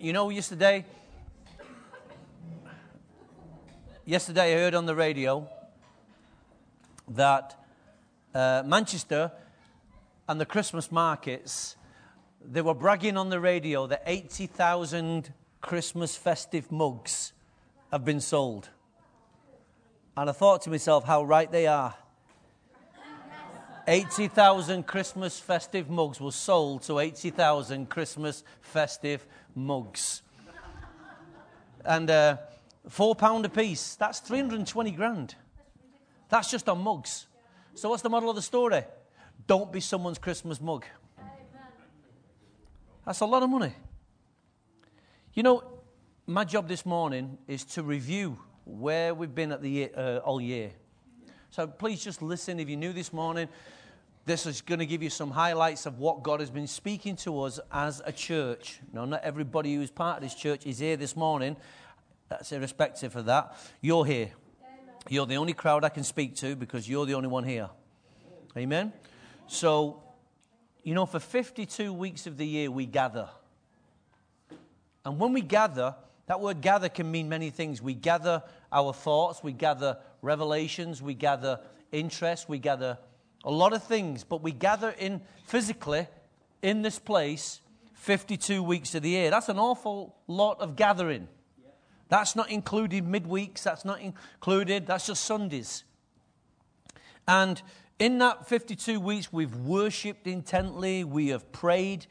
you know, yesterday, yesterday I heard on the radio that uh, Manchester and the Christmas markets, they were bragging on the radio that 80,000 Christmas festive mugs have been sold. And I thought to myself how right they are. 80,000 Christmas festive mugs were sold to 80,000 Christmas festive mugs. And uh, four pound a piece, that's 320 grand. That's just on mugs. So, what's the model of the story? Don't be someone's Christmas mug. That's a lot of money. You know, my job this morning is to review where we've been at the uh, all year. So please just listen. If you're new this morning, this is going to give you some highlights of what God has been speaking to us as a church. Now, not everybody who's part of this church is here this morning. That's irrespective of that. You're here. You're the only crowd I can speak to because you're the only one here. Amen? So, you know, for 52 weeks of the year, we gather. And when we gather, that word gather can mean many things. We gather our thoughts, we gather revelations, we gather interest, we gather a lot of things, but we gather in physically in this place 52 weeks of the year. That's an awful lot of gathering. That's not included midweeks, that's not included, that's just Sundays. And in that 52 weeks, we've worshipped intently, we have prayed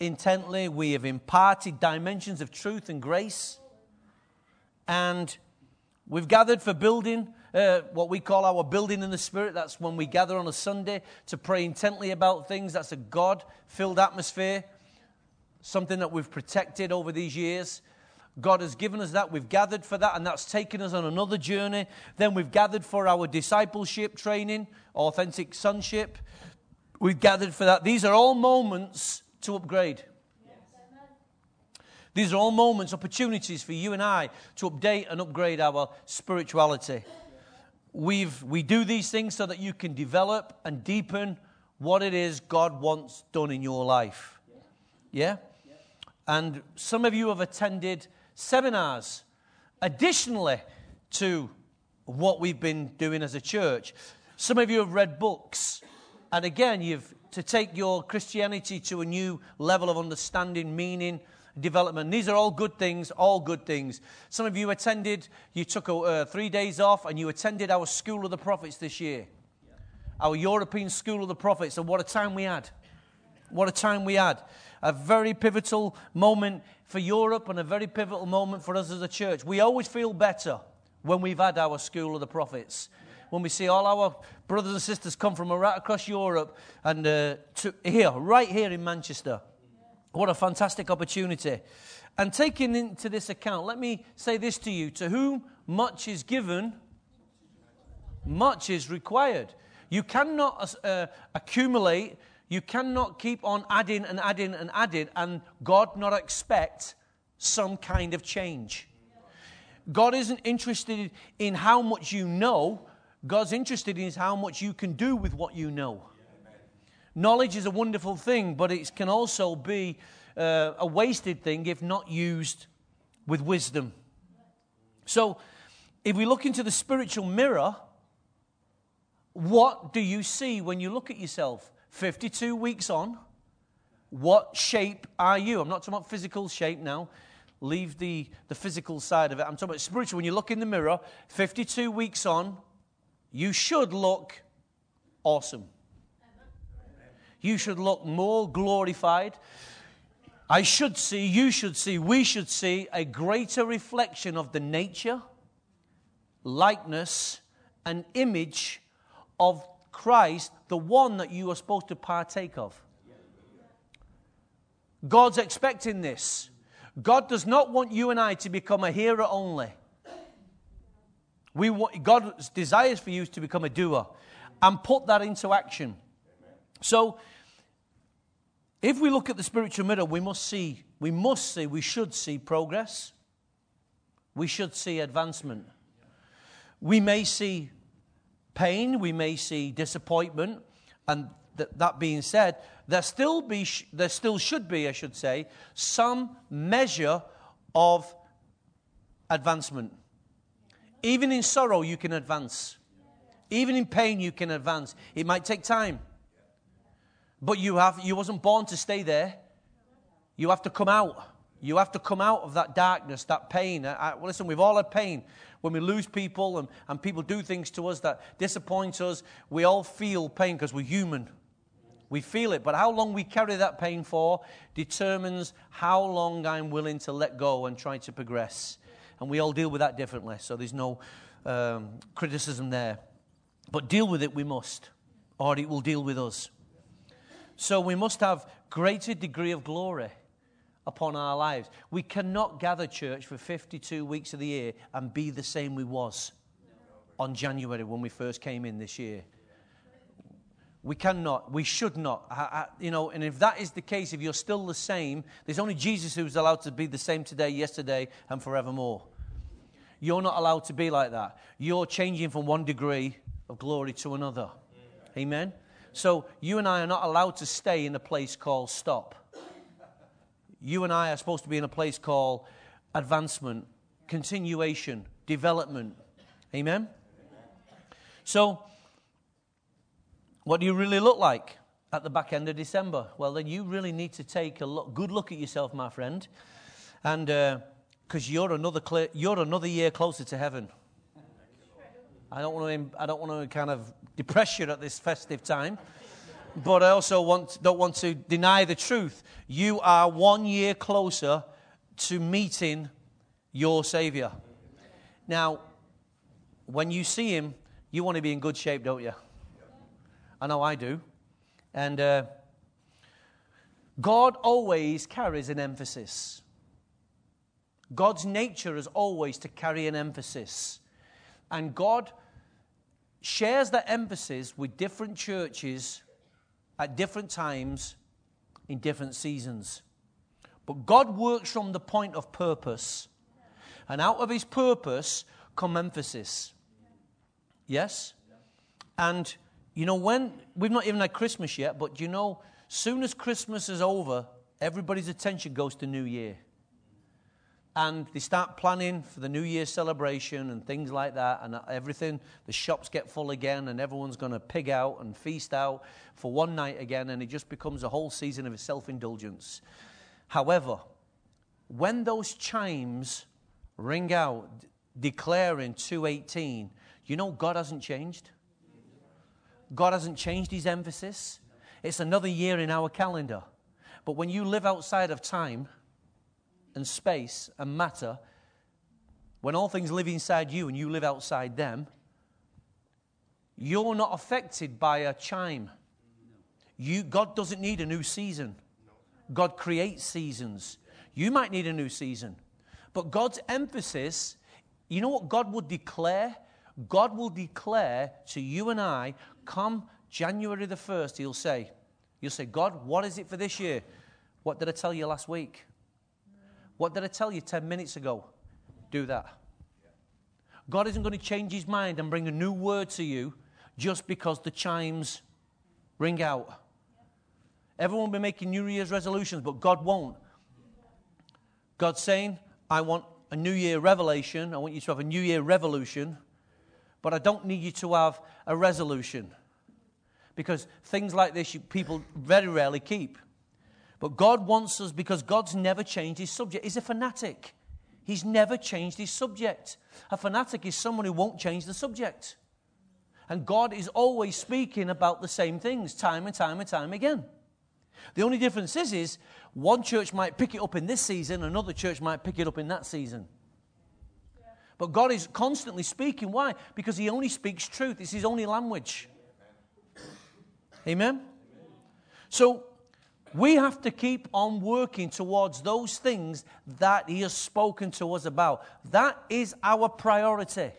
intently, we have imparted dimensions of truth and grace, and we've gathered for building uh, what we call our building in the Spirit. That's when we gather on a Sunday to pray intently about things. That's a God filled atmosphere, something that we've protected over these years. God has given us that. We've gathered for that, and that's taken us on another journey. Then we've gathered for our discipleship training, authentic sonship. We've gathered for that. These are all moments to upgrade. These are all moments, opportunities for you and I to update and upgrade our spirituality we've, we do these things so that you can develop and deepen what it is God wants done in your life. Yeah? And some of you have attended seminars additionally to what we've been doing as a church. Some of you have read books. And again, you've to take your Christianity to a new level of understanding, meaning, development. These are all good things, all good things. Some of you attended, you took uh, three days off and you attended our School of the Prophets this year. Our European School of the Prophets. And what a time we had. What a time we had. A very pivotal moment for Europe and a very pivotal moment for us as a church. We always feel better when we've had our School of the Prophets. When we see all our brothers and sisters come from right across Europe and uh, to here, right here in Manchester. What a fantastic opportunity. And taking into this account, let me say this to you to whom much is given, much is required. You cannot uh, accumulate, you cannot keep on adding and adding and adding, and God not expect some kind of change. God isn't interested in how much you know, God's interested in is how much you can do with what you know. Knowledge is a wonderful thing, but it can also be uh, a wasted thing if not used with wisdom. So, if we look into the spiritual mirror, what do you see when you look at yourself? 52 weeks on, what shape are you? I'm not talking about physical shape now. Leave the, the physical side of it. I'm talking about spiritual. When you look in the mirror, 52 weeks on, you should look awesome you should look more glorified. I should see, you should see, we should see a greater reflection of the nature, likeness, and image of Christ, the one that you are supposed to partake of. God's expecting this. God does not want you and I to become a hearer only. We God's desires for you to become a doer and put that into action. So, if we look at the spiritual mirror, we must see, we must see, we should see progress. We should see advancement. We may see pain, we may see disappointment, and th- that being said, there still, be, there still should be, I should say, some measure of advancement. Even in sorrow, you can advance. Even in pain, you can advance. It might take time. But you, have, you wasn't born to stay there. You have to come out. You have to come out of that darkness, that pain. I, I, listen, we've all had pain. When we lose people and, and people do things to us that disappoint us, we all feel pain because we're human. We feel it. But how long we carry that pain for determines how long I'm willing to let go and try to progress. And we all deal with that differently. So there's no um, criticism there. But deal with it we must, or it will deal with us. So we must have greater degree of glory upon our lives. We cannot gather church for 52 weeks of the year and be the same we was on January when we first came in this year. We cannot, we should not. I, I, you know, and if that is the case, if you're still the same, there's only Jesus who's allowed to be the same today, yesterday, and forevermore. You're not allowed to be like that. You're changing from one degree of glory to another. Amen? So you and I are not allowed to stay in a place called stop. You and I are supposed to be in a place called advancement, continuation, development. Amen? So, what do you really look like at the back end of December? Well, then you really need to take a look, good look at yourself, my friend. And because uh, you're, another you're another year closer to heaven. I don't want to, I don't want to kind of depress you at this festive time, but I also want, don't want to deny the truth. You are one year closer to meeting your Savior. Now, when you see Him, you want to be in good shape, don't you? I know I do. And uh, God always carries an emphasis. God's nature is always to carry an emphasis. And God shares that emphasis with different churches at different times in different seasons. But God works from the point of purpose. And out of his purpose come emphasis. Yes? And you know, when we've not even had Christmas yet, but you know, soon as Christmas is over, everybody's attention goes to New Year and they start planning for the New Year celebration and things like that, and everything. The shops get full again, and everyone's going to pig out and feast out for one night again, and it just becomes a whole season of self indulgence. However, when those chimes ring out declaring 218, you know God hasn't changed. God hasn't changed his emphasis. It's another year in our calendar. But when you live outside of time, and space and matter, when all things live inside you and you live outside them, you're not affected by a chime. You, God doesn't need a new season. God creates seasons. You might need a new season. But God's emphasis, you know what God would declare? God will declare to you and I, come January the 1st, He'll say, You'll say, God, what is it for this year? What did I tell you last week? What did I tell you 10 minutes ago? Do that. God isn't going to change his mind and bring a new word to you just because the chimes ring out. Everyone will be making New Year's resolutions, but God won't. God's saying, I want a New Year revelation. I want you to have a New Year revolution, but I don't need you to have a resolution. Because things like this, you, people very rarely keep. But God wants us because God's never changed his subject. He's a fanatic. He's never changed his subject. A fanatic is someone who won't change the subject. And God is always speaking about the same things time and time and time again. The only difference is, is one church might pick it up in this season, another church might pick it up in that season. But God is constantly speaking. Why? Because He only speaks truth. It's His only language. Amen? So we have to keep on working towards those things that He has spoken to us about. That is our priority.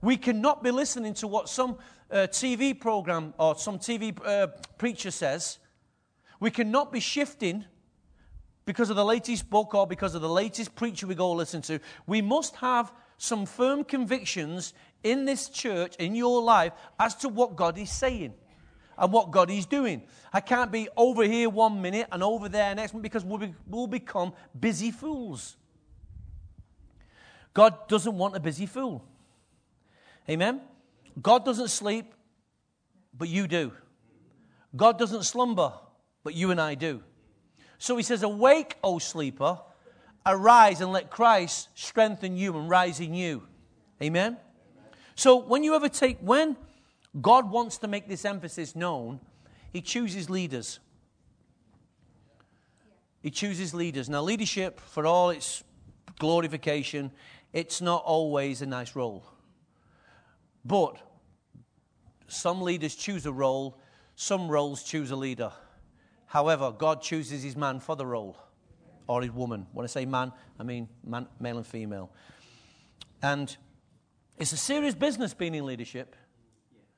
We cannot be listening to what some uh, TV program or some TV uh, preacher says. We cannot be shifting because of the latest book or because of the latest preacher we go listen to. We must have some firm convictions in this church, in your life, as to what God is saying. and what God is doing. I can't be over here one minute and over there next minute because we'll, be, we'll become busy fools. God doesn't want a busy fool. Amen? God doesn't sleep, but you do. God doesn't slumber, but you and I do. So he says, Awake, O sleeper, arise and let Christ strengthen you and rise in you. Amen? So when you ever take, when God wants to make this emphasis known, he chooses leaders. He chooses leaders. Now, leadership, for all its glorification, it's not always a nice role. But some leaders choose a role, some roles choose a leader. However, God chooses his man for the role or his woman. When I say man, I mean man, male and female. And it's a serious business being in leadership.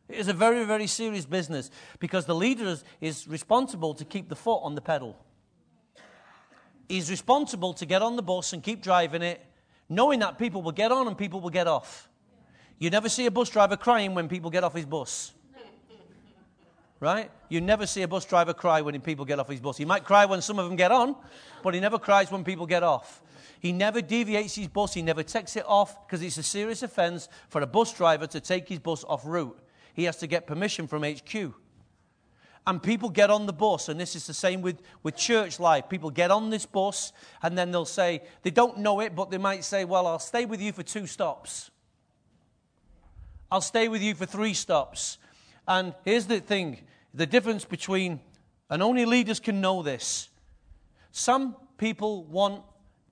It is a very, very serious business because the leader is, is responsible to keep the foot on the pedal. He's responsible to get on the bus and keep driving it, knowing that people will get on and people will get off. You never see a bus driver crying when people get off his bus. Right? You never see a bus driver cry when people get off his bus. He might cry when some of them get on, but he never cries when people get off. He never deviates his bus. He never takes it off because it's a serious offense for a bus driver to take his bus off route. He has to get permission from HQ. And people get on the bus, and this is the same with, with church life. People get on this bus, and then they'll say, they don't know it, but they might say, Well, I'll stay with you for two stops. I'll stay with you for three stops. And here's the thing the difference between, and only leaders can know this. Some people want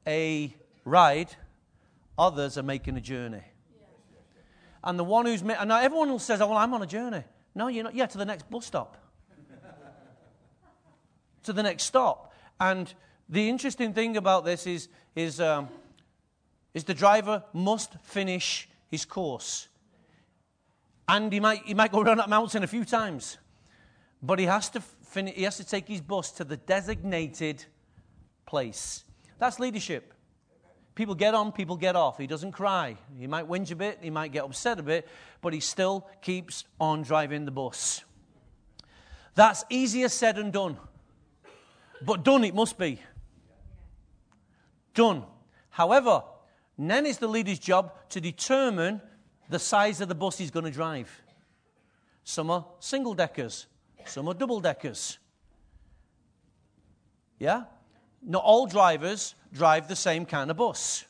a ride, others are making a journey. And the one who's, and now everyone says, oh, well, I'm on a journey. No, you're not. Yeah, to the next bus stop. to the next stop. And the interesting thing about this is, is, um, is the driver must finish his course. And he might, he might go around that mountain a few times. But he has to finish, he has to take his bus to the designated place. That's leadership. People get on, people get off. He doesn't cry. He might whinge a bit, he might get upset a bit, but he still keeps on driving the bus. That's easier said than done. But done it must be. Done. However, then it's the leader's job to determine the size of the bus he's going to drive. Some are single deckers, some are double deckers. Yeah? Not all drivers drive the same kind of bus.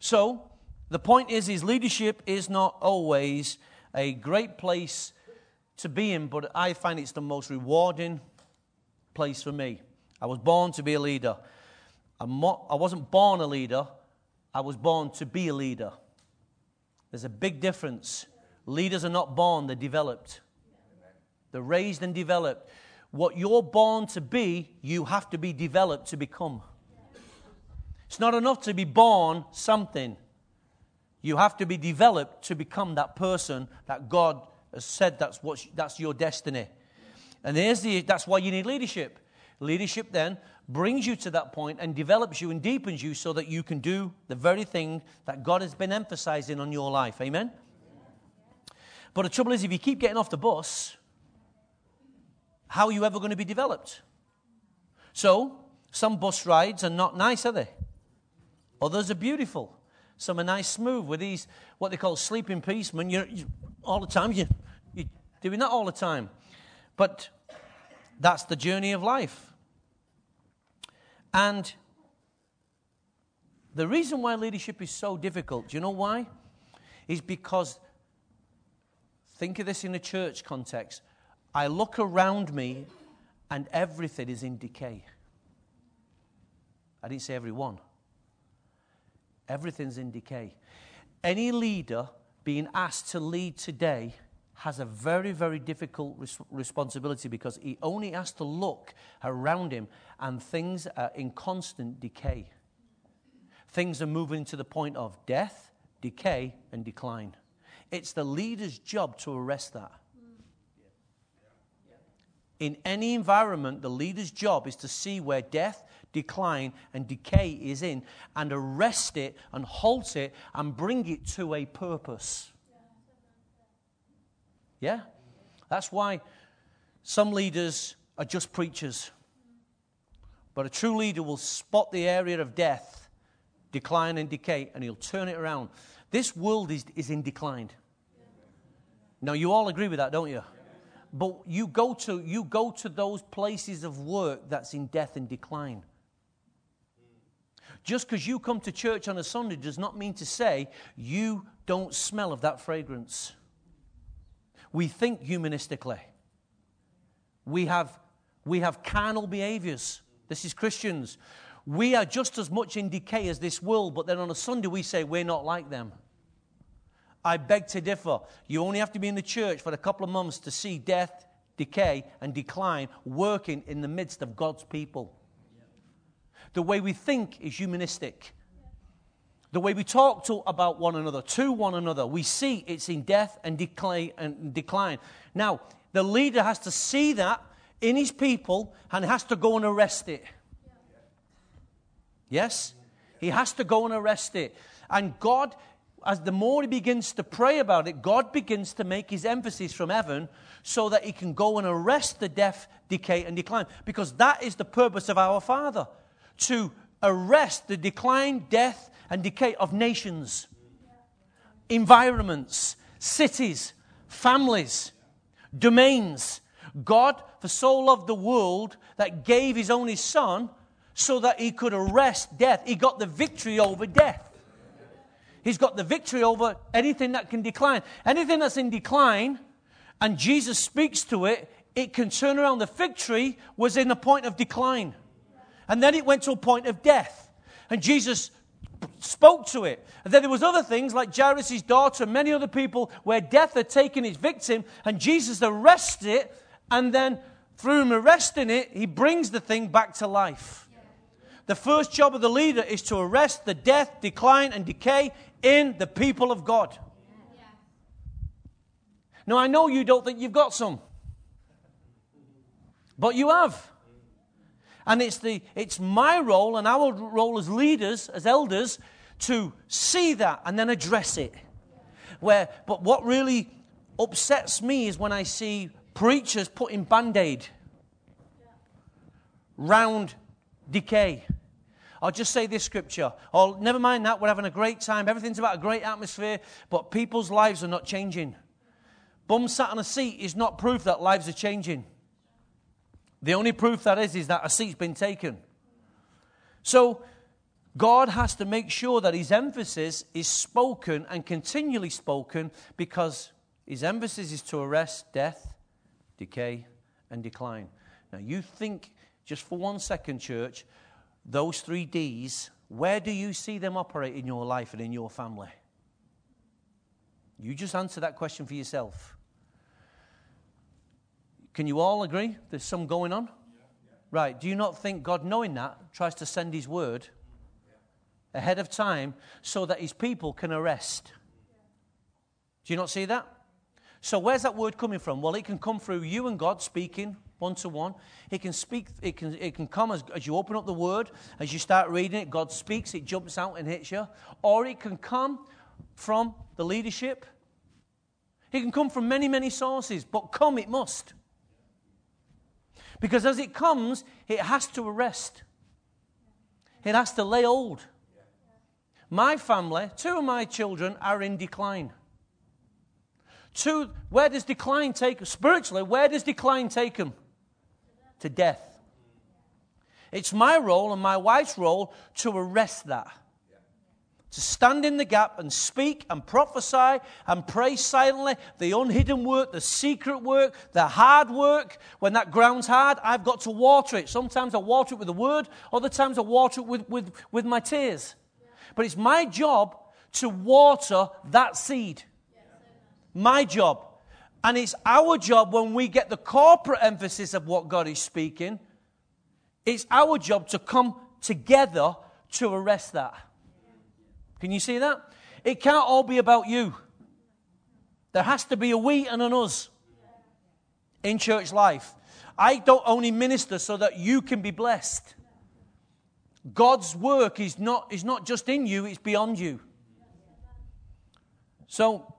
So, the point is, his leadership is not always a great place to be in, but I find it's the most rewarding place for me. I was born to be a leader. I'm I wasn't born a leader, I was born to be a leader. There's a big difference. Leaders are not born, they're developed. They're raised and developed. What you're born to be, you have to be developed to become. It's not enough to be born something. You have to be developed to become that person that God has said that's, what, that's your destiny. And there's the, that's why you need leadership. Leadership then brings you to that point and develops you and deepens you so that you can do the very thing that God has been emphasizing on your life. Amen? But the trouble is, if you keep getting off the bus, how are you ever going to be developed? So, some bus rides are not nice, are they? Others are beautiful. Some are nice, smooth with these, what they call sleeping policemen. You're, you, all the time, you, you're doing that all the time. But that's the journey of life. And the reason why leadership is so difficult, do you know why? Is because, think of this in a church context. I look around me and everything is in decay. I didn't say everyone. Everything's in decay. Any leader being asked to lead today has a very, very difficult res- responsibility because he only has to look around him and things are in constant decay. Things are moving to the point of death, decay, and decline. It's the leader's job to arrest that. In any environment, the leader's job is to see where death, decline, and decay is in and arrest it and halt it and bring it to a purpose. Yeah? That's why Some leaders are just preachers. But a true leader will spot the area of death, decline, and decay, and he'll turn it around. This world is, is in decline. Now, you all agree with that, don't you? But you go, to, you go to those places of work that's in death and decline. Just because you come to church on a Sunday does not mean to say you don't smell of that fragrance. We think humanistically. We have, we have carnal behaviors. This is Christians. We are just as much in decay as this world, but then on a Sunday we say we're not like them. I beg to differ. You only have to be in the church for a couple of months to see death, decay, and decline working in the midst of God's people. The way we think is humanistic. The way we talk to about one another, to one another, we see it's in death and decline, and decline. Now, the leader has to see that in his people and has to go and arrest it. Yes? He has to go and arrest it. And God as the more he begins to pray about it, God begins to make his emphasis from heaven so that he can go and arrest the death, decay, and decline. Because that is the purpose of our Father to arrest the decline, death, and decay of nations, environments, cities, families, domains. God, for so loved the world that gave his only Son so that he could arrest death. He got the victory over death. He's got the victory over anything that can decline. Anything that's in decline, and Jesus speaks to it, it can turn around. The fig tree was in a point of decline. And then it went to a point of death. And Jesus spoke to it. And then there was other things like Jairus' daughter and many other people where death had taken its victim and Jesus arrests it and then through him arresting it, he brings the thing back to life. The first job of the leader is to arrest the death, decline, and decay in the people of God. Now, I know you don't think you've got some, but you have. And it's, the, it's my role and our role as leaders, as elders, to see that and then address it. Where, but what really upsets me is when I see preachers putting band aid round decay. I'll just say this scripture. Oh, never mind that. We're having a great time. Everything's about a great atmosphere, but people's lives are not changing. Bum sat on a seat is not proof that lives are changing. The only proof that is is that a seat's been taken. So, God has to make sure that his emphasis is spoken and continually spoken because his emphasis is to arrest death, decay, and decline. Now, you think just for one second, church, those three D's, where do you see them operate in your life and in your family? You just answer that question for yourself. Can you all agree there's some going on? Right. Do you not think God, knowing that, tries to send His word ahead of time so that His people can arrest? Do you not see that? So, where's that word coming from? Well, it can come through you and God speaking one to one. It can speak, it can, it can come as, as you open up the word, as you start reading it, God speaks, it jumps out and hits you. Or it can come from the leadership. It can come from many, many sources, but come it must. Because as it comes, it has to arrest, it has to lay hold. My family, two of my children are in decline. Two, where does decline take spiritually? Where does decline take them? to death. It's my role and my wife's role to arrest that. To stand in the gap and speak and prophesy and pray silently. The unhidden work, the secret work, the hard work. When that ground's hard, I've got to water it. Sometimes I water it with the word, other times I water it with, with, with my tears. But it's my job to water that seed. My job. And it's our job when we get the corporate emphasis of what God is speaking, it's our job to come together to arrest that. Can you see that? It can't all be about you. There has to be a we and an us in church life. I don't only minister so that you can be blessed. God's work is not, is not just in you, it's beyond you. So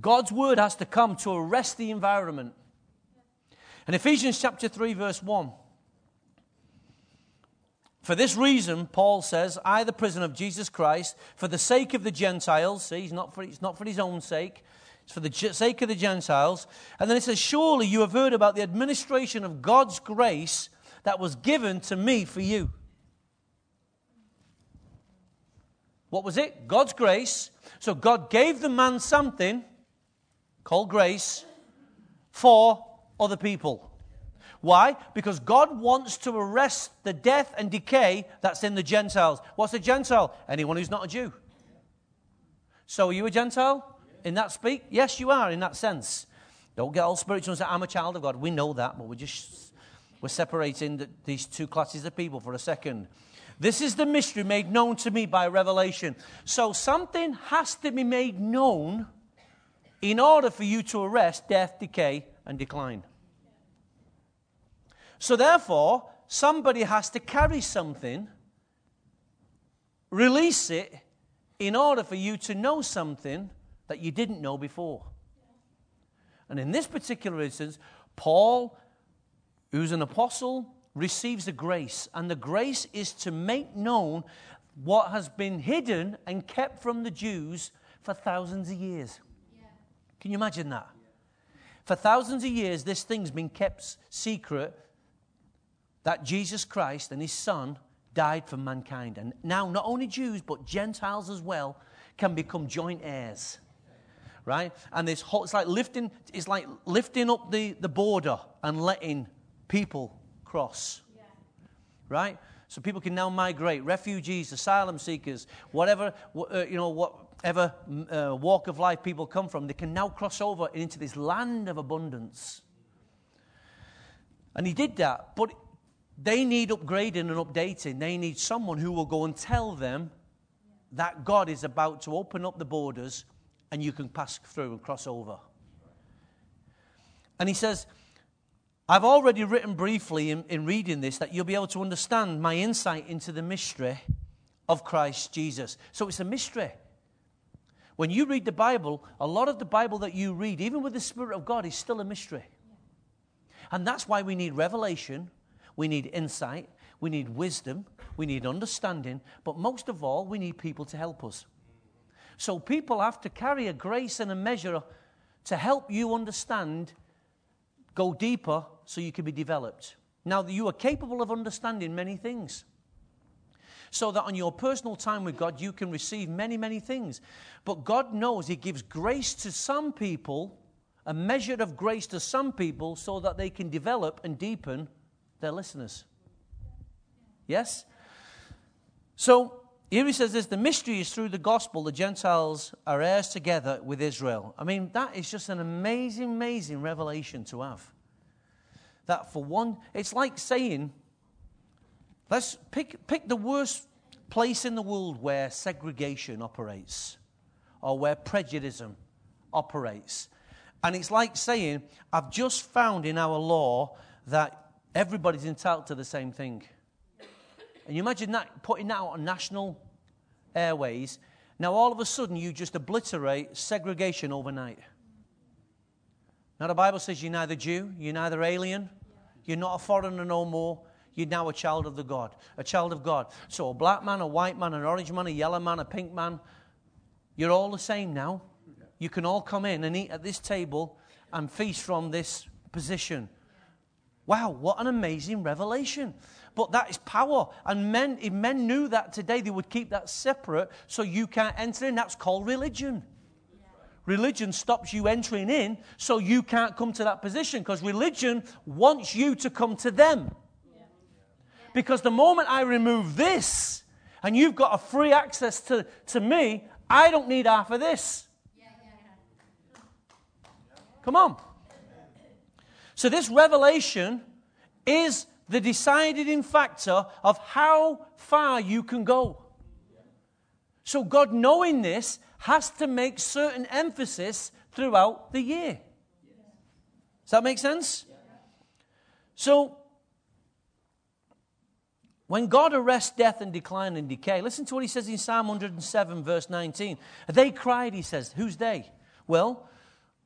God's word has to come to arrest the environment. In Ephesians chapter 3, verse 1, for this reason, Paul says, I, the prisoner of Jesus Christ, for the sake of the Gentiles, see, he's not for, it's not for his own sake, it's for the sake of the Gentiles. And then it says, Surely you have heard about the administration of God's grace that was given to me for you. What was it? God's grace. So God gave the man something called grace for other people. Why? Because God wants to arrest the death and decay that's in the Gentiles. What's a Gentile? Anyone who's not a Jew. So are you a Gentile? In that speak? Yes, you are in that sense. Don't get all spiritual and say, I'm a child of God. We know that, but we're just we're separating the, these two classes of people for a second. This is the mystery made known to me by revelation. So something has to be made known in order for you to arrest death, decay, and decline. So, therefore, somebody has to carry something, release it, in order for you to know something that you didn't know before. And in this particular instance, Paul, who's an apostle, receives the grace. And the grace is to make known what has been hidden and kept from the Jews for thousands of years. Can you imagine that? For thousands of years, this thing's been kept secret that Jesus Christ and his Son died for mankind. And now, not only Jews, but Gentiles as well can become joint heirs. Right? And this whole, it's like lifting, it's like lifting up the, the border and letting people cross. Yeah. Right? So people can now migrate, refugees, asylum seekers, whatever, uh, you know, whatever uh, walk of life people come from, they can now cross over into this land of abundance. And he did that, but they need upgrading and updating. They need someone who will go and tell them that God is about to open up the borders and you can pass through and cross over. And he says, I've already written briefly in, in, reading this that you'll be able to understand my insight into the mystery of Christ Jesus. So it's a mystery. When you read the Bible, a lot of the Bible that you read, even with the Spirit of God, is still a mystery. And that's why we need revelation we need insight, we need wisdom, we need understanding, but most of all, we need people to help us. So people have to carry a grace and a measure to help you understand, go deeper so you can be developed. Now, you are capable of understanding many things. So that on your personal time with God, you can receive many, many things. But God knows He gives grace to some people, a measure of grace to some people, so that they can develop and deepen their listeners. Yes? So here he says this the mystery is through the gospel, the Gentiles are heirs together with Israel. I mean, that is just an amazing, amazing revelation to have. That for one, it's like saying, let's pick, pick the worst place in the world where segregation operates or where prejudice operates. And it's like saying, I've just found in our law that Everybody's entitled to the same thing. And you imagine that, putting that out on national airways. Now, all of a sudden, you just obliterate segregation overnight. Now, the Bible says you're neither Jew, you're neither alien, you're not a foreigner no more. You're now a child of the God, a child of God. So, a black man, a white man, an orange man, a yellow man, a pink man, you're all the same now. You can all come in and eat at this table and feast from this position. Wow, what an amazing revelation. But that is power. And men, if men knew that today, they would keep that separate so you can't enter in. That's called religion. Religion stops you entering in so you can't come to that position because religion wants you to come to them. Because the moment I remove this and you've got a free access to, to me, I don't need half of this. Come on. So, this revelation is the deciding factor of how far you can go. So, God, knowing this, has to make certain emphasis throughout the year. Does that make sense? So, when God arrests death and decline and decay, listen to what he says in Psalm 107, verse 19. They cried, he says. Who's they? Well,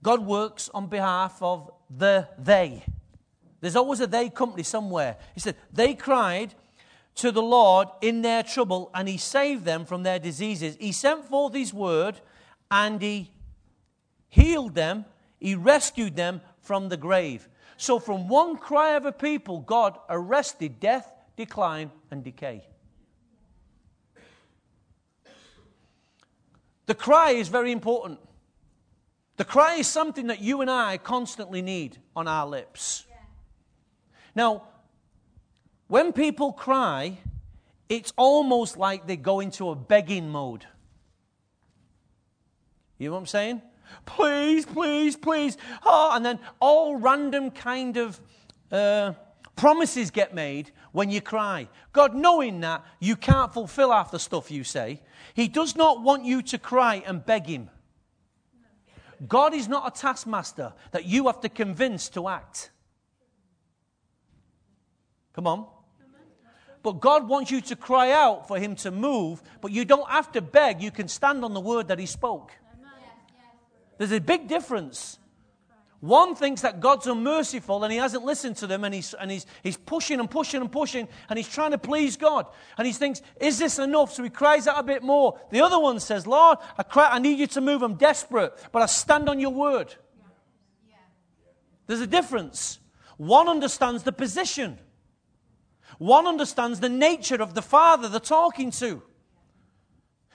God works on behalf of the they. There's always a they company somewhere. He said, They cried to the Lord in their trouble, and he saved them from their diseases. He sent forth his word, and he healed them, he rescued them from the grave. So, from one cry of a people, God arrested death, decline, and decay. The cry is very important. The cry is something that you and I constantly need on our lips. Yeah. Now, when people cry, it's almost like they go into a begging mode. You know what I'm saying? Please, please, please. Oh, and then all random kind of uh, promises get made when you cry. God, knowing that you can't fulfill half the stuff you say, He does not want you to cry and beg Him. God is not a taskmaster that you have to convince to act. Come on. But God wants you to cry out for Him to move, but you don't have to beg. You can stand on the word that He spoke. There's a big difference. One thinks that God's unmerciful and he hasn't listened to them and, he's, and he's, he's pushing and pushing and pushing and he's trying to please God. And he thinks, Is this enough? So he cries out a bit more. The other one says, Lord, I, cry, I need you to move. I'm desperate, but I stand on your word. There's a difference. One understands the position, one understands the nature of the father they're talking to.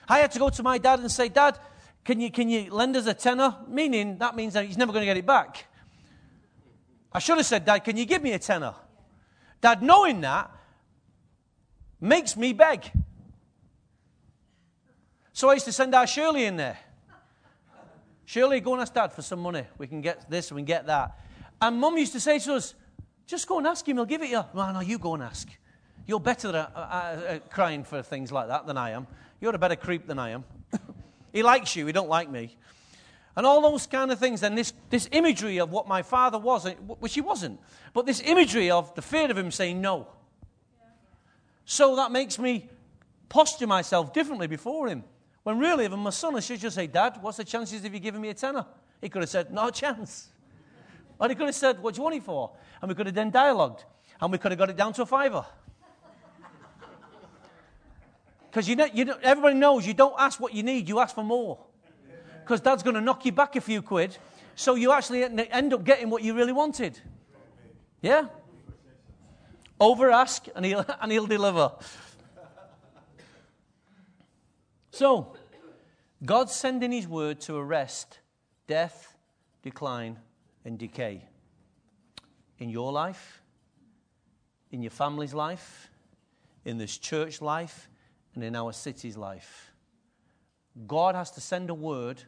I had to go to my dad and say, Dad, can you, can you lend us a tenner? Meaning, that means that he's never going to get it back. I should have said, Dad, can you give me a tenner? Dad, knowing that, makes me beg. So I used to send our Shirley in there. Shirley, go and ask Dad for some money. We can get this we can get that. And Mum used to say to us, just go and ask him, he'll give it you. No, no, you go and ask. You're better at, at, at crying for things like that than I am. You're a better creep than I am. He likes you, he don't like me. And all those kind of things. And this, this imagery of what my father was, which he wasn't, but this imagery of the fear of him saying no. So that makes me posture myself differently before him. When really, if I'm my son, I should just say, Dad, what's the chances of you giving me a tenner? He could have said, No chance. Or he could have said, What do you want it for? And we could have then dialogued. And we could have got it down to a fiver. Because you know, you know, everybody knows you don't ask what you need, you ask for more. Because dad's going to knock you back a few quid, so you actually end up getting what you really wanted. Yeah? Over ask, and he'll, and he'll deliver. So, God's sending his word to arrest death, decline, and decay. In your life, in your family's life, in this church life, and in our city's life. God has to send a word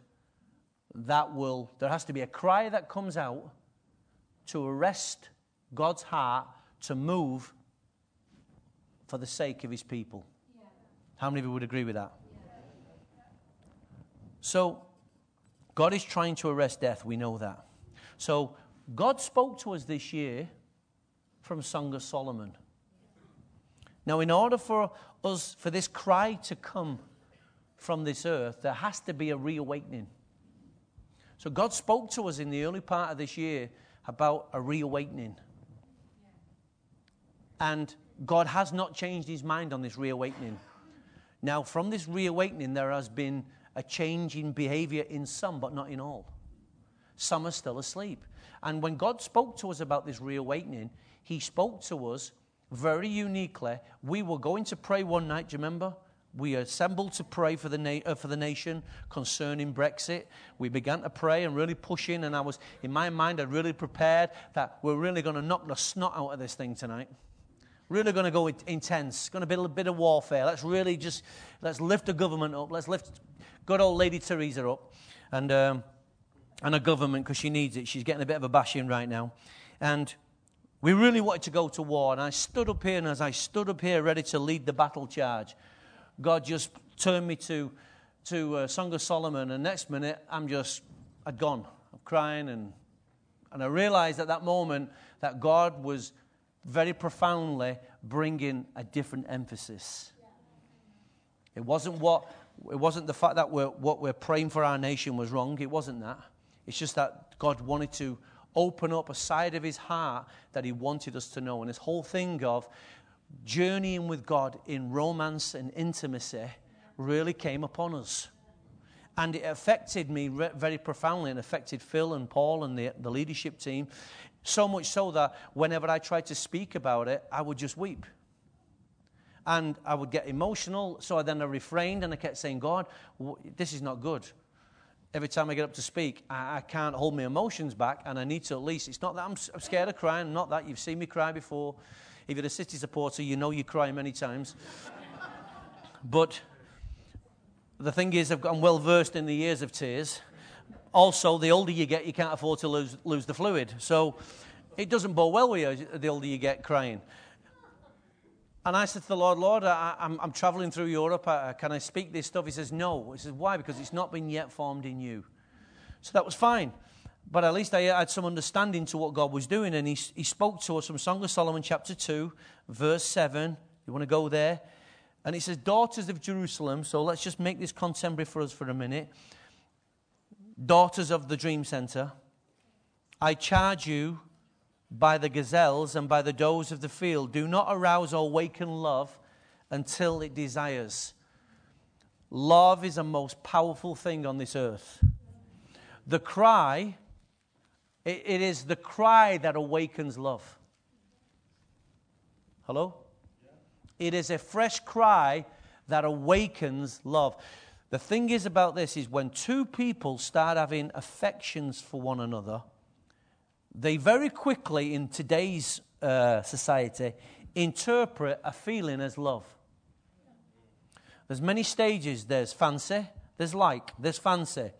that will, there has to be a cry that comes out to arrest God's heart to move for the sake of his people. Yeah. How many of you would agree with that? Yeah. So, God is trying to arrest death. We know that. So, God spoke to us this year from Song of Solomon. Now, in order for us, for this cry to come from this earth, there has to be a reawakening. So, God spoke to us in the early part of this year about a reawakening. And God has not changed his mind on this reawakening. Now, from this reawakening, there has been a change in behavior in some, but not in all. Some are still asleep. And when God spoke to us about this reawakening, he spoke to us very uniquely. We were going to pray one night, do you remember? We assembled to pray for the, na- uh, for the nation concerning Brexit. We began to pray and really push in, and I was, in my mind, I really prepared that we're really going to knock the snot out of this thing tonight. Really going to go intense. Going to be a bit of warfare. Let's really just, let's lift the government up. Let's lift good old Lady Theresa up. And, um, and a government, because she needs it. She's getting a bit of a bashing right now. And we really wanted to go to war. And I stood up here, and as I stood up here ready to lead the battle charge, God just turned me to, to uh, Song of Solomon. And next minute, I'm just, I'd gone. I'm crying. And, and I realized at that moment that God was very profoundly bringing a different emphasis. It wasn't what it wasn't the fact that we're, what we're praying for our nation was wrong. It wasn't that. It's just that God wanted to open up a side of his heart that he wanted us to know. And this whole thing of journeying with God in romance and intimacy really came upon us. And it affected me very profoundly and affected Phil and Paul and the, the leadership team. So much so that whenever I tried to speak about it, I would just weep. And I would get emotional. So then I refrained and I kept saying, God, this is not good every time I get up to speak, I, I, can't hold my emotions back, and I need to at least. It's not that I'm, I'm, scared of crying, not that you've seen me cry before. If you're a City supporter, you know you cry many times. but the thing is, I've got, I'm well versed in the years of tears. Also, the older you get, you can't afford to lose, lose the fluid. So it doesn't bode well with you the older you get crying. And I said to the Lord, Lord, I, am I'm, I'm traveling through Europe. I, can I speak this stuff? He says, No. He says, Why? Because it's not been yet formed in you. So that was fine. But at least I had some understanding to what God was doing. And he, he spoke to us from Song of Solomon, chapter 2, verse 7. You want to go there? And it says, Daughters of Jerusalem. So let's just make this contemporary for us for a minute. Daughters of the Dream Center, I charge you by the gazelles and by the does of the field. Do not arouse or waken love until it desires. Love is a most powerful thing on this earth. The cry, it, it is the cry that awakens love. Hello? It is a fresh cry that awakens love. The thing is about this is when two people start having affections for one another, they very quickly, in today's uh, society, interpret a feeling as love. There's many stages. There's fancy, there's like, there's fancy,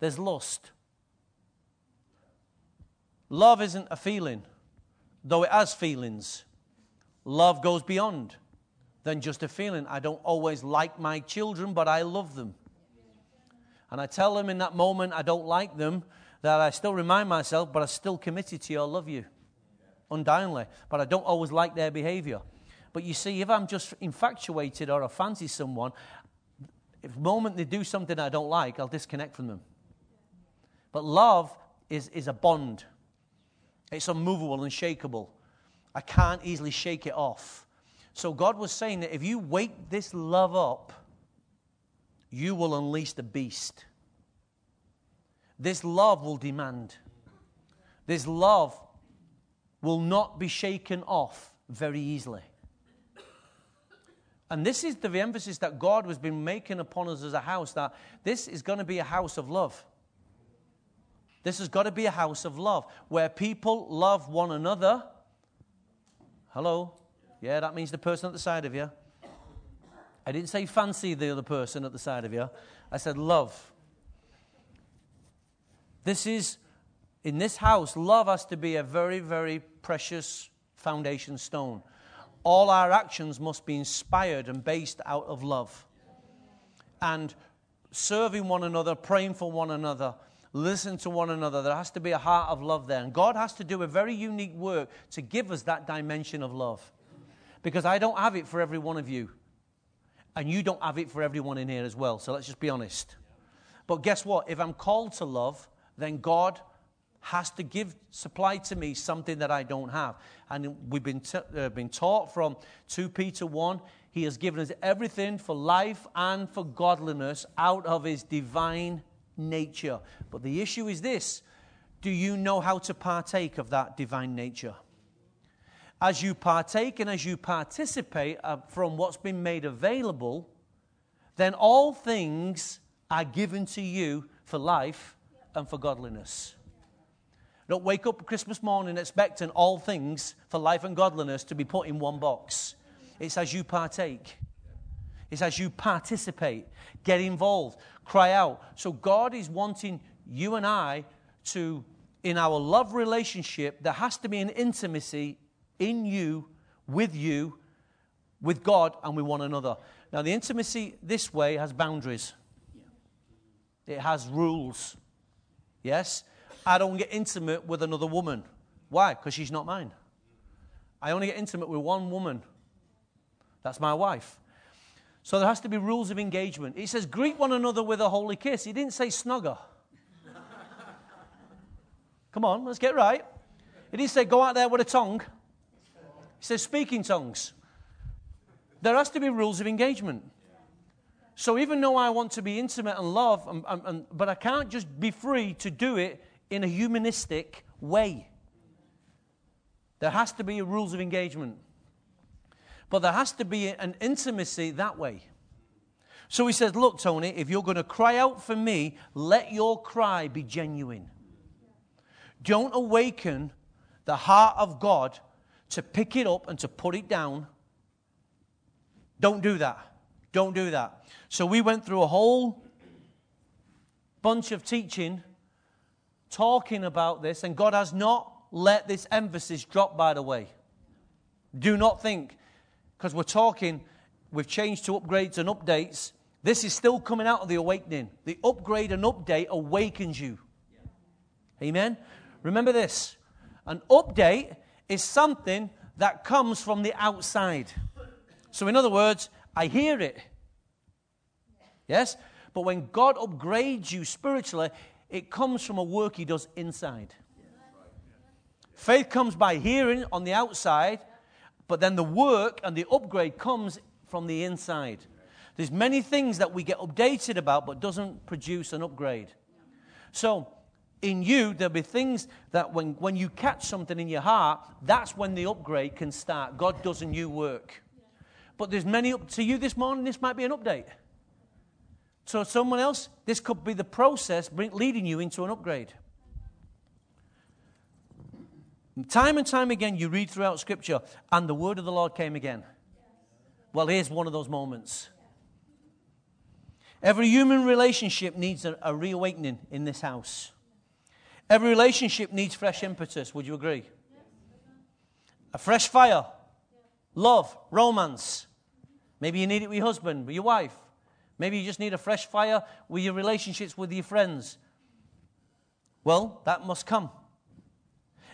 there's lust. Love isn't a feeling, though it has feelings. Love goes beyond than just a feeling. I don't always like my children, but I love them. And I tell them in that moment I don't like them, that I still remind myself, but I'm still committed to you. I love you, undoubtedly. But I don't always like their behavior. But you see, if I'm just infatuated or I fancy someone, if the moment they do something I don't like, I'll disconnect from them. But love is, is a bond, it's unmovable, and unshakable. I can't easily shake it off. So God was saying that if you wake this love up, you will unleash the beast. This love will demand. This love will not be shaken off very easily. And this is the emphasis that God has been making upon us as a house that this is going to be a house of love. This has got to be a house of love where people love one another. Hello? Yeah, that means the person at the side of you. I didn't say fancy the other person at the side of you. I said love. This is, in this house, love has to be a very, very precious foundation stone. All our actions must be inspired and based out of love. And serving one another, praying for one another, listening to one another. There has to be a heart of love there. And God has to do a very unique work to give us that dimension of love. Because I don't have it for every one of you. And you don't have it for everyone in here as well. So let's just be honest. But guess what? If I'm called to love, then God has to give, supply to me something that I don't have. And we've been, t- uh, been taught from 2 Peter 1 He has given us everything for life and for godliness out of His divine nature. But the issue is this do you know how to partake of that divine nature? As you partake and as you participate uh, from what's been made available, then all things are given to you for life and for godliness. Don't wake up Christmas morning expecting all things for life and godliness to be put in one box. It's as you partake, it's as you participate, get involved, cry out. So God is wanting you and I to, in our love relationship, there has to be an intimacy in you, with you, with God, and with one another. Now, the intimacy this way has boundaries, it has rules. Yes? I don't get intimate with another woman. Why? Because she's not mine. I only get intimate with one woman. That's my wife. So there has to be rules of engagement. He says, greet one another with a holy kiss. He didn't say snugger. Come on, let's get right. He didn't say go out there with a tongue. He says speaking tongues. There has to be rules of engagement. So even though I want to be intimate and love, and, and, and, but I can't just be free to do it in a humanistic way. There has to be rules of engagement. But there has to be an intimacy that way. So he says, Look, Tony, if you're going to cry out for me, let your cry be genuine. Don't awaken the heart of God to pick it up and to put it down. Don't do that. Don't do that. So we went through a whole bunch of teaching talking about this, and God has not let this emphasis drop, by the way. Do not think, because we're talking, we've changed to upgrades and updates. This is still coming out of the awakening. The upgrade and update awakens you. Amen? Remember this an update is something that comes from the outside. So, in other words, I hear it. Yes? But when God upgrades you spiritually, it comes from a work He does inside. Faith comes by hearing on the outside, but then the work and the upgrade comes from the inside. There's many things that we get updated about, but doesn't produce an upgrade. So, in you, there'll be things that when, when you catch something in your heart, that's when the upgrade can start. God does a new work. But there's many up to you this morning, this might be an update. So, someone else, this could be the process leading you into an upgrade. Time and time again, you read throughout Scripture, and the word of the Lord came again. Well, here's one of those moments. Every human relationship needs a, a reawakening in this house. Every relationship needs fresh impetus. Would you agree? A fresh fire, love, romance. Maybe you need it with your husband, with your wife. Maybe you just need a fresh fire with your relationships with your friends. Well, that must come.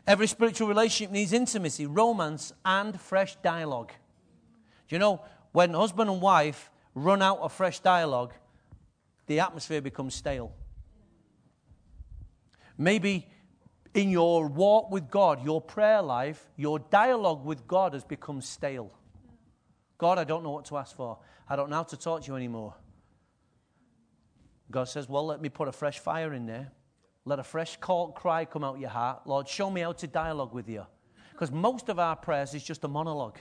Every spiritual relationship needs intimacy, romance, and fresh dialogue. Do you know, when husband and wife run out of fresh dialogue, the atmosphere becomes stale. Maybe in your walk with God, your prayer life, your dialogue with God has become stale. God, I don't know what to ask for. I don't know how to talk to you anymore. God says, Well, let me put a fresh fire in there. Let a fresh call, cry come out your heart. Lord, show me how to dialogue with you. Because most of our prayers is just a monologue.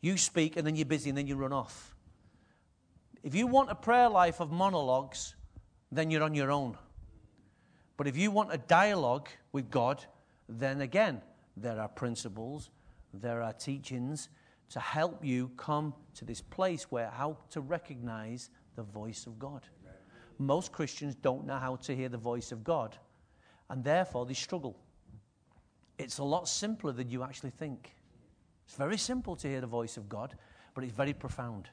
You speak and then you're busy and then you run off. If you want a prayer life of monologues, then you're on your own. But if you want a dialogue with God, then again, there are principles, there are teachings to help you come to this place where how to recognize the voice of God most Christians don't know how to hear the voice of God, and therefore they struggle. It's a lot simpler than you actually think. It's very simple to hear the voice of God, but it's very profound.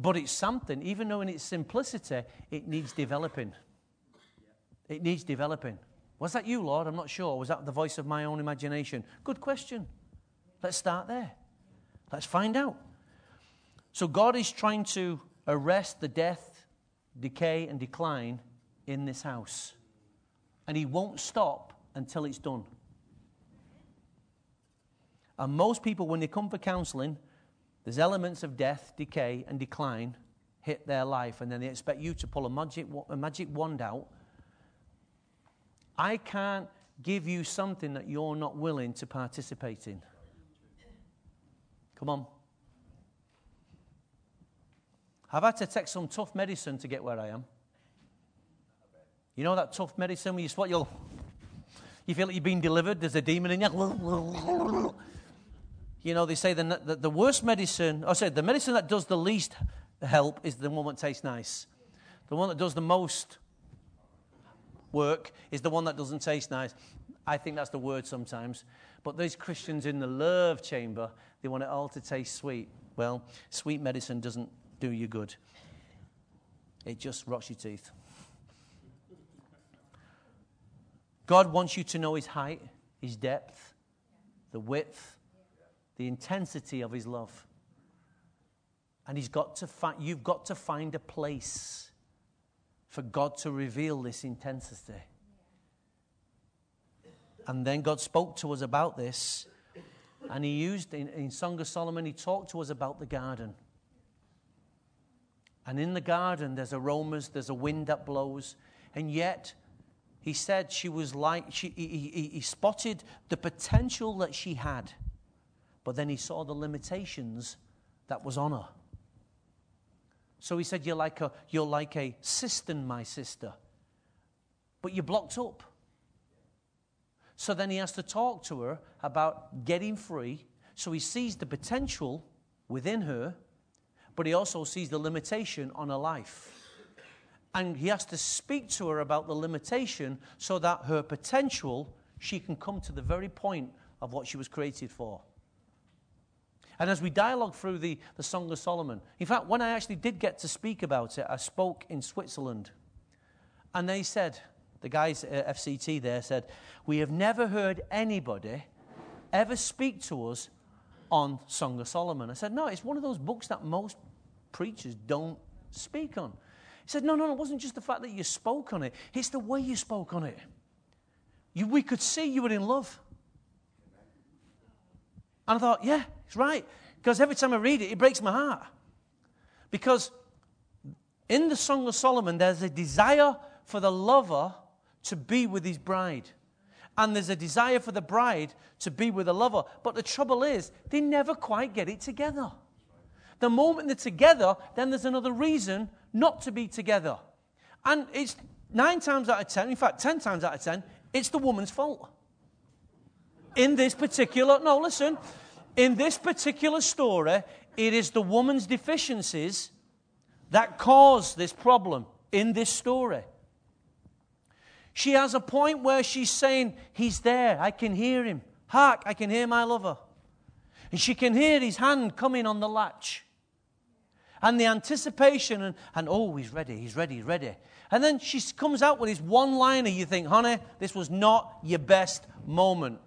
But it's something, even though in its simplicity, it needs developing. It needs developing. Was that you, Lord? I'm not sure. Was that the voice of my own imagination? Good question. Let's start there. Let's find out. So, God is trying to arrest the death decay and decline in this house. And he won't stop until it's done. And most people, when they come for counseling, there's elements of death, decay, and decline hit their life, and then they expect you to pull a magic, a magic wand out. I can't give you something that you're not willing to participate in. Come on. I've had to take some tough medicine to get where I am. You know that tough medicine where you what you'll you feel like you've been delivered, there's a demon in you. You know, they say the, the, the worst medicine, oh, I said the medicine that does the least help is the one that tastes nice. The one that does the most work is the one that doesn't taste nice. I think that's the word sometimes. But those Christians in the love chamber, they want it all to taste sweet. Well, sweet medicine doesn't do you good. It just rots your teeth. God wants you to know His height, His depth, the width, the intensity of His love. And He's got to find, you've got to find a place for God to reveal this intensity. And then God spoke to us about this. And he used, in, in Song of Solomon, he talked to us about the garden. And in the garden, there's aromas, there's a wind that blows. And yet, he said she was like, she, he, he, he spotted the potential that she had, but then he saw the limitations that was on her. So he said, You're like a, you're like a cistern, my sister, but you're blocked up. So then he has to talk to her about getting free. So he sees the potential within her, but he also sees the limitation on her life. And he has to speak to her about the limitation so that her potential, she can come to the very point of what she was created for. And as we dialogue through the, the Song of Solomon, in fact, when I actually did get to speak about it, I spoke in Switzerland. And they said, the guys at FCT there said, We have never heard anybody ever speak to us on Song of Solomon. I said, No, it's one of those books that most preachers don't speak on. He said, No, no, no, it wasn't just the fact that you spoke on it, it's the way you spoke on it. You, we could see you were in love. And I thought, Yeah, it's right. Because every time I read it, it breaks my heart. Because in the Song of Solomon, there's a desire for the lover to be with his bride. And there's a desire for the bride to be with the lover. But the trouble is, they never quite get it together. The moment they're together, then there's another reason not to be together. And it's nine times out of ten, in fact, ten times out of ten, it's the woman's fault. In this particular, no, listen, in this particular story, it is the woman's deficiencies that cause this problem in this story. She has a point where she's saying, He's there, I can hear him. Hark, I can hear my lover. And she can hear his hand coming on the latch and the anticipation, and, and oh, he's ready, he's ready, he's ready. And then she comes out with his one liner. You think, honey, this was not your best moment.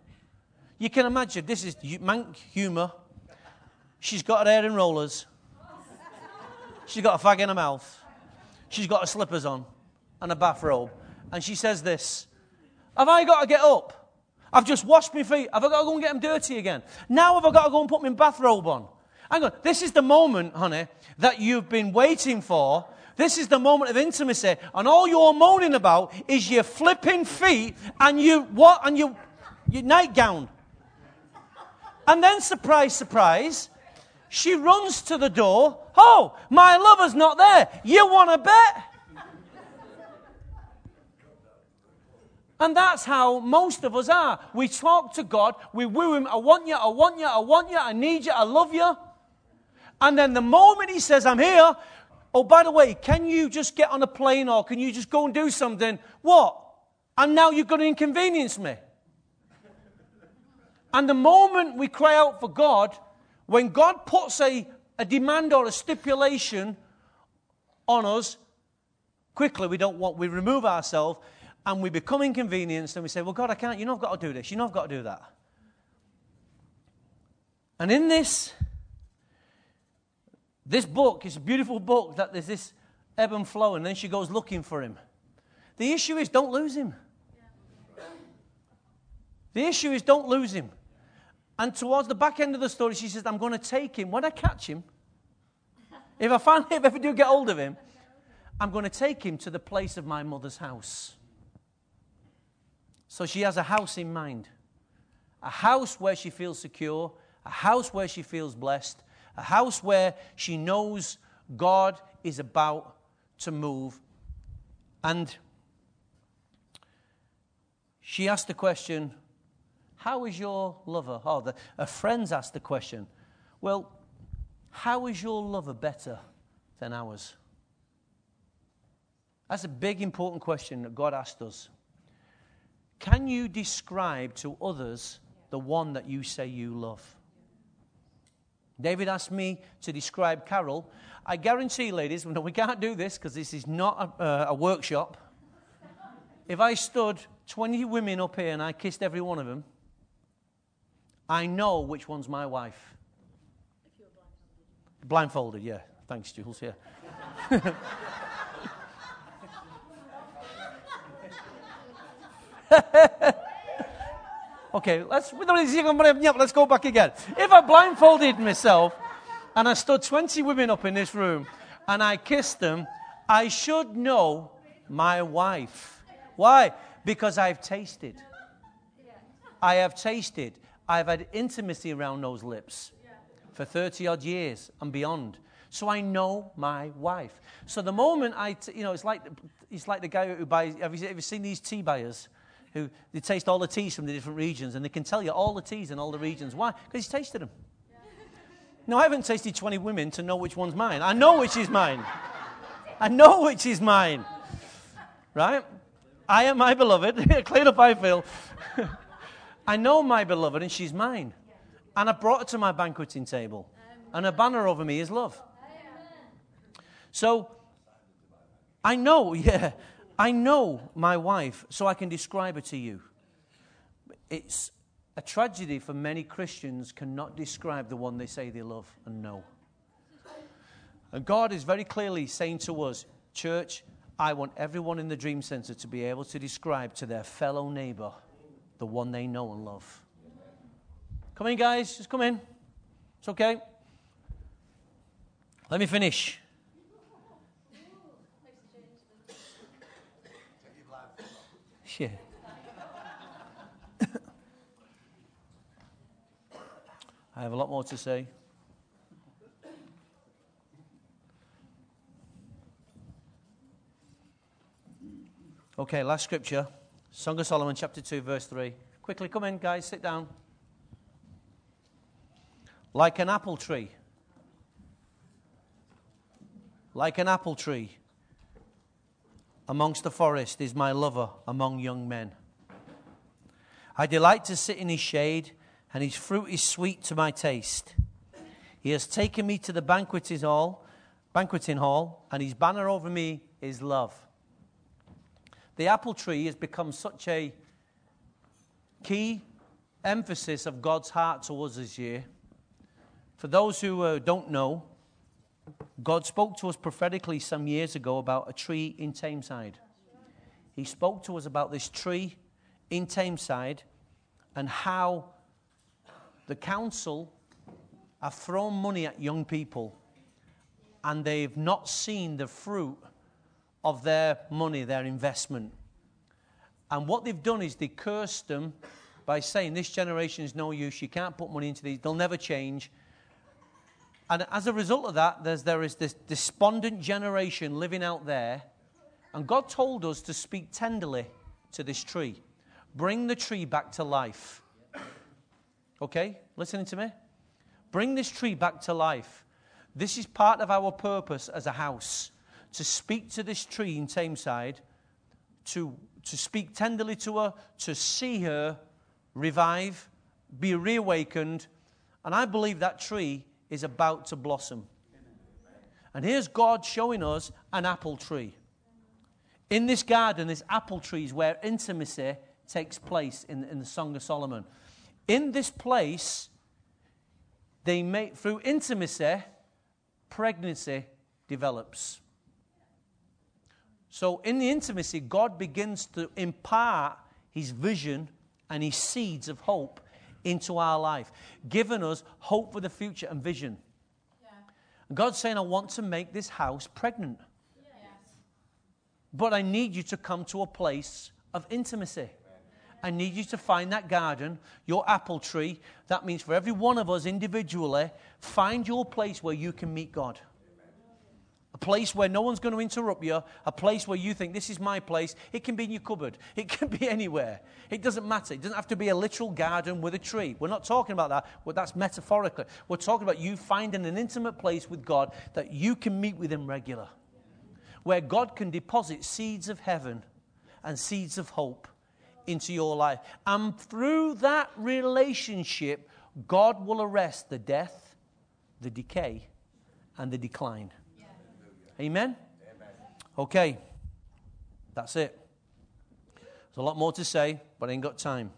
You can imagine, this is Manc humor. She's got her hair in rollers. She's got a fag in her mouth. She's got her slippers on and a bathrobe. And she says this Have I got to get up? I've just washed my feet. Have I got to go and get them dirty again? Now have I got to go and put my bathrobe on? Hang on. This is the moment, honey, that you've been waiting for. This is the moment of intimacy. And all you're moaning about is your flipping feet and you what and your, your nightgown. And then, surprise, surprise, she runs to the door. Oh, my lover's not there. You want to bet? And that's how most of us are. We talk to God, we woo Him, I want you, I want you, I want you, I need you, I love you. And then the moment he says, I'm here, oh, by the way, can you just get on a plane or can you just go and do something? What? And now you're going to inconvenience me. And the moment we cry out for God, when God puts a, a demand or a stipulation on us, quickly we don't want, we remove ourselves and we become inconvenienced and we say, Well, God, I can't, you know I've got to do this, you know I've got to do that. And in this, this book is a beautiful book that there's this ebb and flow, and then she goes looking for him. The issue is don't lose him. The issue is don't lose him. And towards the back end of the story, she says, I'm going to take him. When I catch him, if I finally if I ever do get hold of him, I'm going to take him to the place of my mother's house. So she has a house in mind a house where she feels secure, a house where she feels blessed, a house where she knows God is about to move. And she asked the question, How is your lover? Oh, the, her friends asked the question, Well, how is your lover better than ours? That's a big, important question that God asked us. Can you describe to others the one that you say you love? David asked me to describe Carol. I guarantee, ladies, no, we can't do this because this is not a, uh, a workshop. if I stood 20 women up here and I kissed every one of them, I know which one's my wife. Blindfolded. yeah. Thanks, Jules, yeah. Okay, let's, let's go back again. If I blindfolded myself and I stood 20 women up in this room and I kissed them, I should know my wife. Why? Because I've tasted. I have tasted. I've had intimacy around those lips for 30 odd years and beyond. So I know my wife. So the moment I, t- you know, it's like, it's like the guy who buys, have you, have you seen these tea buyers? Who, they taste all the teas from the different regions and they can tell you all the teas in all the regions. Why? Because he's tasted them. No, I haven't tasted 20 women to know which one's mine. I know which is mine. I know which is mine. Right? I am my beloved. Clean up, I feel. I know my beloved and she's mine. And I brought her to my banqueting table. And a banner over me is love. So I know, yeah, I know my wife, so I can describe her to you. It's a tragedy for many Christians cannot describe the one they say they love and know. And God is very clearly saying to us, church, I want everyone in the Dream Center to be able to describe to their fellow neighbor the one they know and love. Come in, guys. Just come in. It's okay. Let me finish. Yeah. I have a lot more to say. Okay, last scripture Song of Solomon, chapter 2, verse 3. Quickly, come in, guys, sit down. Like an apple tree. Like an apple tree amongst the forest is my lover among young men. I delight to sit in his shade, and his fruit is sweet to my taste. He has taken me to the banqueting hall, banqueting hall, and his banner over me is love. The apple tree has become such a key emphasis of God's heart towards us this year. For those who uh, don't know, God spoke to us prophetically some years ago about a tree in Tameside. He spoke to us about this tree in Tameside and how the council have thrown money at young people and they've not seen the fruit of their money, their investment. And what they've done is they cursed them by saying, This generation is no use, you can't put money into these, they'll never change. And as a result of that, there's, there is this despondent generation living out there. And God told us to speak tenderly to this tree. Bring the tree back to life. Okay? Listening to me? Bring this tree back to life. This is part of our purpose as a house to speak to this tree in Tameside, to, to speak tenderly to her, to see her revive, be reawakened. And I believe that tree is about to blossom. And here's God showing us an apple tree. In this garden, this apple tree is where intimacy takes place in, in the Song of Solomon. In this place, they make, through intimacy, pregnancy develops. So, in the intimacy, God begins to impart his vision and his seeds of hope into our life, giving us hope for the future and vision. Yeah. God's saying, I want to make this house pregnant. Yes. But I need you to come to a place of intimacy. I need you to find that garden, your apple tree. That means for every one of us individually, find your place where you can meet God a place where no one's going to interrupt you, a place where you think, this is my place. It can be in your cupboard, it can be anywhere. It doesn't matter. It doesn't have to be a literal garden with a tree. We're not talking about that. Well, that's metaphorically. We're talking about you finding an intimate place with God that you can meet with Him regular, where God can deposit seeds of heaven and seeds of hope into your life. And through that relationship, God will arrest the death, the decay, and the decline. Amen? Amen? Okay. That's it. There's a lot more to say, but I ain't got time.